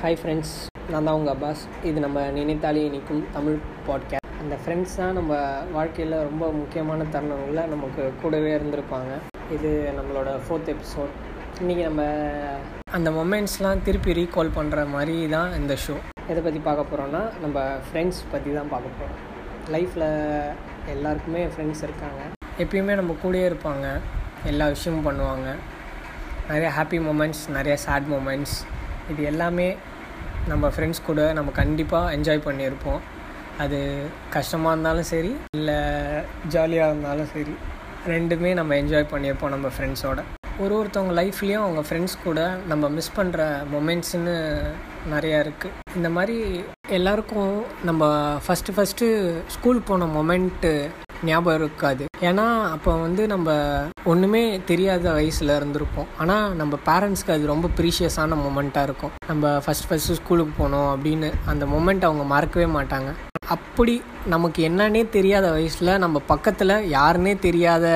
Hi friends நான் தான் உங்கள் அப்பாஸ். இது நம்ம நினைத்தாலே இனிக்கும் தமிழ் பாட்காஸ்ட் அந்த ஃப்ரெண்ட்ஸ் தான் நம்ம வாழ்க்கையில் ரொம்ப முக்கியமான தருணங்களில் நமக்கு கூடவே இருந்திருப்பாங்க. இது நம்மளோட ஃபோர்த் எபிசோட் இன்றைக்கி நம்ம அந்த மொமெண்ட்ஸ்லாம் திருப்பி ரீகால் பண்ணுற மாதிரி தான் இந்த ஷோ எதை பற்றி பார்க்க போகிறோன்னா நம்ம ஃப்ரெண்ட்ஸ் பற்றி தான் பார்க்க போகிறோம் லைஃப்பில் எல்லாருக்குமே ஃப்ரெண்ட்ஸ் இருக்காங்க. எப்பயுமே நம்ம கூடயே இருப்பாங்க. எல்லா விஷயமும் பண்ணுவாங்க. நிறைய ஹாப்பி மூமெண்ட்ஸ் நிறைய சேட் மூமெண்ட்ஸ் இது எல்லாமே நம்ம ஃப்ரெண்ட்ஸ் கூட நம்ம கண்டிப்பாக என்ஜாய் பண்ணியிருப்போம். அது கஷ்டமாக இருந்தாலும் சரி இல்லை ஜாலியாக இருந்தாலும் சரி ரெண்டுமே நம்ம என்ஜாய் பண்ணியிருப்போம் நம்ம ஃப்ரெண்ட்ஸோட ஒரு ஒருத்தவங்க லைஃப்லேயும் அவங்க ஃப்ரெண்ட்ஸ் கூட நம்ம மிஸ் பண்ணுற மொமெண்ட்ஸ்னு நிறையா இருக்குது இந்த மாதிரி எல்லாருக்கும் நம்ம ஃபஸ்ட்டு ஃபஸ்ட்டு ஸ்கூல் போன மொமெண்ட்டு ஞாபகம் இருக்காது. ஏன்னா அப்போ வந்து நம்ம ஒன்றுமே தெரியாத வயசில் இருந்திருப்போம். ஆனால் நம்ம பேரண்ட்ஸ்க்கு அது ரொம்ப ப்ரீஷியஸான மொமெண்ட்டாக இருக்கும். நம்ம ஃபஸ்ட் ஃபஸ்ட்டு ஸ்கூலுக்கு போனோம் அப்படின்னு அந்த மொமெண்ட் அவங்க மறக்கவே மாட்டாங்க. அப்படி நமக்கு என்னன்னே தெரியாத வயசில் நம்ம பக்கத்தில் யாருன்னே தெரியாத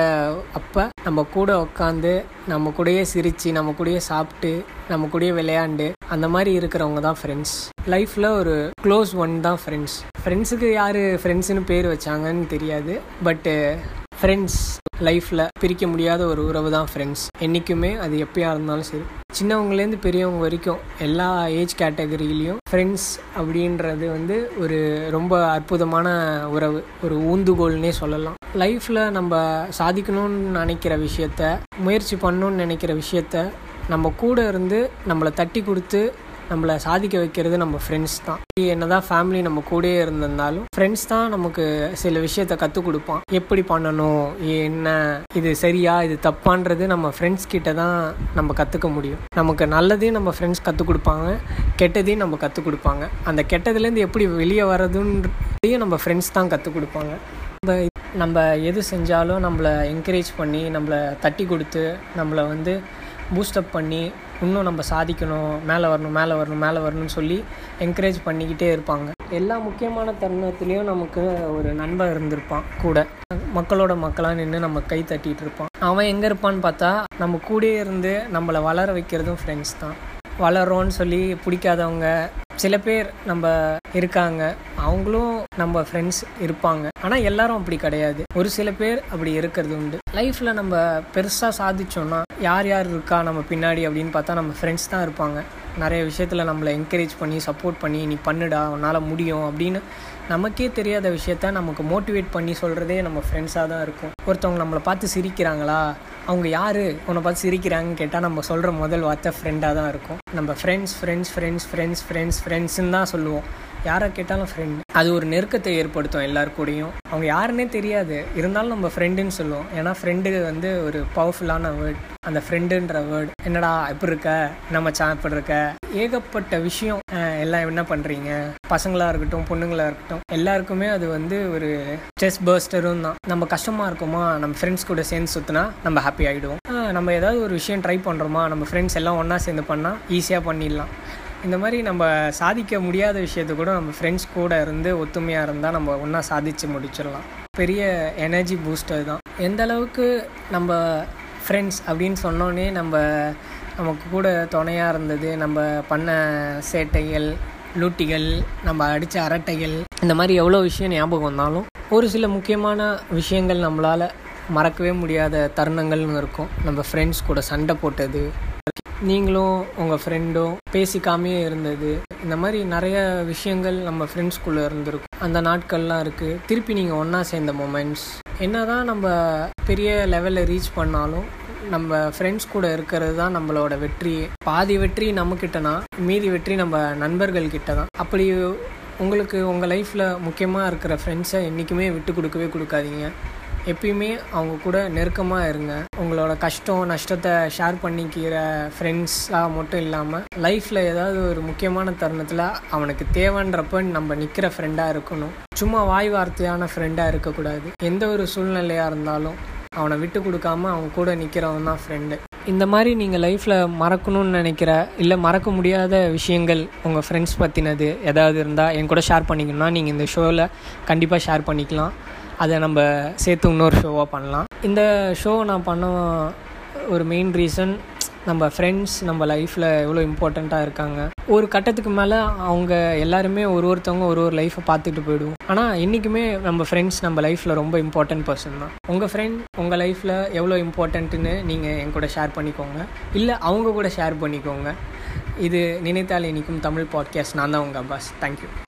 அப்போ நம்ம கூட உட்காந்து நம்ம கூடயே சிரித்து நம்ம கூடயே சாப்பிட்டு நம்ம கூடயே விளையாண்டு அந்த மாதிரி இருக்கிறவங்க தான் ஃப்ரெண்ட்ஸ் லைஃப்பில் ஒரு க்ளோஸ் ஒன் தான் ஃப்ரெண்ட்ஸ் ஃப்ரெண்ட்ஸுக்கு யார் ஃப்ரெண்ட்ஸுன்னு பேர் வச்சாங்கன்னு தெரியாது. பட்டு ஃப்ரெண்ட்ஸ் லைஃப்பில் பிரிக்க முடியாத ஒரு உறவு தான் ஃப்ரெண்ட்ஸ் என்றைக்குமே அது எப்பயா இருந்தாலும் சரி. சின்னவங்கலேருந்து பெரியவங்க வரைக்கும் எல்லா ஏஜ் கேட்டகரியிலையும் ஃப்ரெண்ட்ஸ் அப்படின்றது வந்து ஒரு ரொம்ப அற்புதமான உறவு. ஒரு ஊந்துகோல்னே சொல்லலாம். லைஃப்பில் நம்ம சாதிக்கணும்னு நினைக்கிற விஷயத்த முயற்சி பண்ணணும்னு நினைக்கிற விஷயத்த நம்ம கூட இருந்து நம்மளை தட்டி கொடுத்து நம்மளை சாதிக்க வைக்கிறது நம்ம ஃப்ரெண்ட்ஸ் தான். என்ன தான் ஃபேமிலி நம்ம கூடயே இருந்திருந்தாலும் ஃப்ரெண்ட்ஸ் தான் நமக்கு சில விஷயத்த கற்றுக் கொடுப்பான். எப்படி பண்ணணும் என்ன இது சரியா இது தப்பான்றது நம்ம ஃப்ரெண்ட்ஸ் கிட்ட தான் நம்ம கற்றுக்க முடியும். நமக்கு நல்லதையும் நம்ம ஃப்ரெண்ட்ஸ் கற்றுக் கொடுப்பாங்க கெட்டதையும் நம்ம கற்றுக் கொடுப்பாங்க. அந்த கெட்டதுலேருந்து எப்படி வெளியே வர்றதுன்றதையும் நம்ம ஃப்ரெண்ட்ஸ் தான் கற்றுக் கொடுப்பாங்க. நம்ம நம்ம எது செஞ்சாலும் நம்மளை என்கரேஜ் பண்ணி நம்மளை தட்டி கொடுத்து நம்மளை வந்து பூஸ்டப் பண்ணி இன்னும் நம்ம சாதிக்கணும் மேலே வரணும் மேலே வரணும் மேலே வரணும்னு சொல்லி என்கரேஜ் பண்ணிக்கிட்டே இருப்பாங்க. எல்லா முக்கியமான தருணத்துலேயும் நமக்கு ஒரு நண்பன் இருந்திருப்பான் கூட. மக்களோட மக்களாக நின்று நம்ம கை தட்டிகிட்டு இருப்பான். அவன் எங்கே இருப்பான்னு பார்த்தா நம்ம கூடயே இருந்து நம்மளை வளர வைக்கிறதும் ஃப்ரெண்ட்ஸ் தான். வளரோன்னு சொல்லி பிடிக்காதவங்க சில பேர் நம்ம இருக்காங்க அவங்களும் நம்ம ஃப்ரெண்ட்ஸ் இருப்பாங்க. ஆனால் எல்லாரும் அப்படி கிடையாது. ஒரு சில பேர் அப்படி இருக்கிறது உண்டு. லைஃப்பில் நம்ம பெருசாக சாதிச்சோன்னா யார் யார் இருக்கா நம்ம பின்னாடி அப்படின்னு பார்த்தா நம்ம ஃப்ரெண்ட்ஸ் தான் இருப்பாங்க. நிறைய விஷயத்தில் நம்மளை என்கரேஜ் பண்ணி சப்போர்ட் பண்ணி நீ பண்ணுடா உன்னால் முடியும் அப்படின்னு நமக்கே தெரியாத விஷயத்த நமக்கு மோட்டிவேட் பண்ணி சொல்கிறதே நம்ம ஃப்ரெண்ட்ஸாக தான் இருக்கும். ஒருத்தவங்க நம்மளை பார்த்து சிரிக்கிறாங்களா அவங்க யார்? உன்னை பார்த்து சிரிக்கிறாங்கன்னு கேட்டால் நம்ம சொல்கிற முதல் வார்த்தை ஃப்ரெண்டாக தான் இருக்கும். நம்ம friends friends friends friends friends ஃப்ரெண்ட்ஸ்ன்னு தான் சொல்லுவோம். யாரை கேட்டாலும் ஃப்ரெண்ட் அது ஒரு நெருக்கத்தை ஏற்படுத்தும் எல்லார் கூடயும். அவங்க யாருன்னே தெரியாது. இருந்தாலும் நம்ம ஃப்ரெண்டுன்னு சொல்லுவோம். ஏன்னா ஃப்ரெண்டு வந்து ஒரு பவர்ஃபுல்லான வேர்ட் அந்த ஃப்ரெண்டுன்ற வேர்டு என்னடா எப்படி இருக்க? நம்ம சாப்பிட்ருக்க இருக்க? ஏகப்பட்ட விஷயம் எல்லாம் என்ன பண்ணுறீங்க பசங்களாக இருக்கட்டும் பொண்ணுங்களாக இருக்கட்டும் எல்லாருக்குமே அது வந்து ஒரு ஸ்ட்ரெஸ் பர்ஸ்டரும் தான். நம்ம கஷ்டமாக இருக்குமா? நம்ம ஃப்ரெண்ட்ஸ் கூட சேர்ந்து சுற்றினா நம்ம ஹாப்பி ஆகிடுவோம் நம்ம ஏதாவது ஒரு விஷயம் ட்ரை பண்ணுறோமா நம்ம ஃப்ரெண்ட்ஸ் எல்லாம் ஒன்றா சேர்ந்து பண்ணால் ஈஸியாக பண்ணிடலாம். இந்த மாதிரி நம்ம சாதிக்க முடியாத விஷயத்த கூட நம்ம ஃப்ரெண்ட்ஸ் கூட இருந்து ஒத்துமையாக இருந்தால் நம்ம ஒன்றா சாதித்து முடிச்சிடலாம். பெரிய எனர்ஜி பூஸ்டர் தான். எந்த அளவுக்கு நம்ம ஃப்ரெண்ட்ஸ் அப்படின்னு சொன்னோன்னே நம்ம நமக்கு கூட துணையாக இருந்தது. நம்ம பண்ண சேட்டைகள் லூட்டிகள் நம்ம அடித்த அரட்டைகள் இந்த மாதிரி எவ்வளோ விஷயம் ஞாபகம் வந்தாலும் ஒரு சில முக்கியமான விஷயங்கள் நம்மளால் மறக்கவே முடியாத தருணங்கள்னு இருக்கும். நம்ம ஃப்ரெண்ட்ஸ் கூட சண்டை போட்டது நீங்களும் உங்கள் ஃப்ரெண்டும் பேசிக்காமே இருந்தது. இந்த மாதிரி நிறைய விஷயங்கள் நம்ம ஃப்ரெண்ட்ஸ்குள்ளே இருந்திருக்கும். அந்த நாட்கள்லாம் இருக்குது திருப்பி நீங்கள் ஒன்றா சேர்ந்த மூமெண்ட்ஸ் என்ன தான் நம்ம பெரிய லெவலில் ரீச் பண்ணாலும் நம்ம ஃப்ரெண்ட்ஸ் கூட இருக்கிறது தான் நம்மளோட வெற்றி. பாதி வெற்றி நம்மக்கிட்டனா மீதி வெற்றி நம்ம நண்பர்கள் கிட்ட தான் அப்படி உங்களுக்கு உங்கள் லைஃப்பில் முக்கியமாக இருக்கிற ஃப்ரெண்ட்ஸை என்றைக்குமே விட்டு கொடுக்கவே கொடுக்காதீங்க. எப்பயுமே அவங்க கூட நெருக்கமாக இருங்க. உங்களோட கஷ்டம் நஷ்டத்தை ஷேர் பண்ணிக்கிற ஃப்ரெண்ட்ஸாக மட்டும் இல்லாமல் லைஃப்பில் ஏதாவது ஒரு முக்கியமான தருணத்தில் அவனுக்கு தேவைன்றப்ப நம்ம நிற்கிற ஃப்ரெண்டாக இருக்கணும். சும்மா வாய் வார்த்தையான ஃப்ரெண்டாக இருக்கக்கூடாது. எந்த ஒரு சூழ்நிலையாக இருந்தாலும் அவனை விட்டு கொடுக்காம அவன் கூட நிற்கிறவன் தான் ஃப்ரெண்டு இந்த மாதிரி நீங்கள் லைஃப்பில் மறக்கணும்னு நினைக்கிற இல்லை மறக்க முடியாத விஷயங்கள் உங்கள் ஃப்ரெண்ட்ஸ் பற்றினது ஏதாவது இருந்தால் என் கூட ஷேர் பண்ணிக்கணும்னா நீங்கள் இந்த ஷோவில் கண்டிப்பாக ஷேர் பண்ணிக்கலாம். அதை நம்ம சேர்த்து இன்னொரு ஷோவாக பண்ணலாம். இந்த ஷோ நான் பண்ண ஒரு மெயின் ரீசன் நம்ம ஃப்ரெண்ட்ஸ் நம்ம லைஃப்பில் எவ்வளோ இம்பார்ட்டண்ட்டாக இருக்காங்க. ஒரு கட்டத்துக்கு மேலே அவங்க எல்லாருமே ஒரு ஒருத்தவங்க ஒரு ஒரு லைஃப்பை பார்த்துட்டு போயிடுவோம். ஆனால் என்றைக்குமே நம்ம ஃப்ரெண்ட்ஸ் நம்ம லைஃப்பில் ரொம்ப இம்பார்ட்டன்ட் பர்சன் தான். உங்கள் ஃப்ரெண்ட் உங்கள் லைஃப்பில் எவ்வளோ இம்பார்ட்டன்ட்டுன்னு நீங்கள் என் கூட ஷேர் பண்ணிக்கோங்க. இல்லை அவங்க கூட ஷேர் பண்ணிக்கோங்க. இது நினைத்தால் இனிக்கும் தமிழ் பாட்காஸ்ட் நான் தான் உங்கள் அப்பாஸ். தேங்க்யூ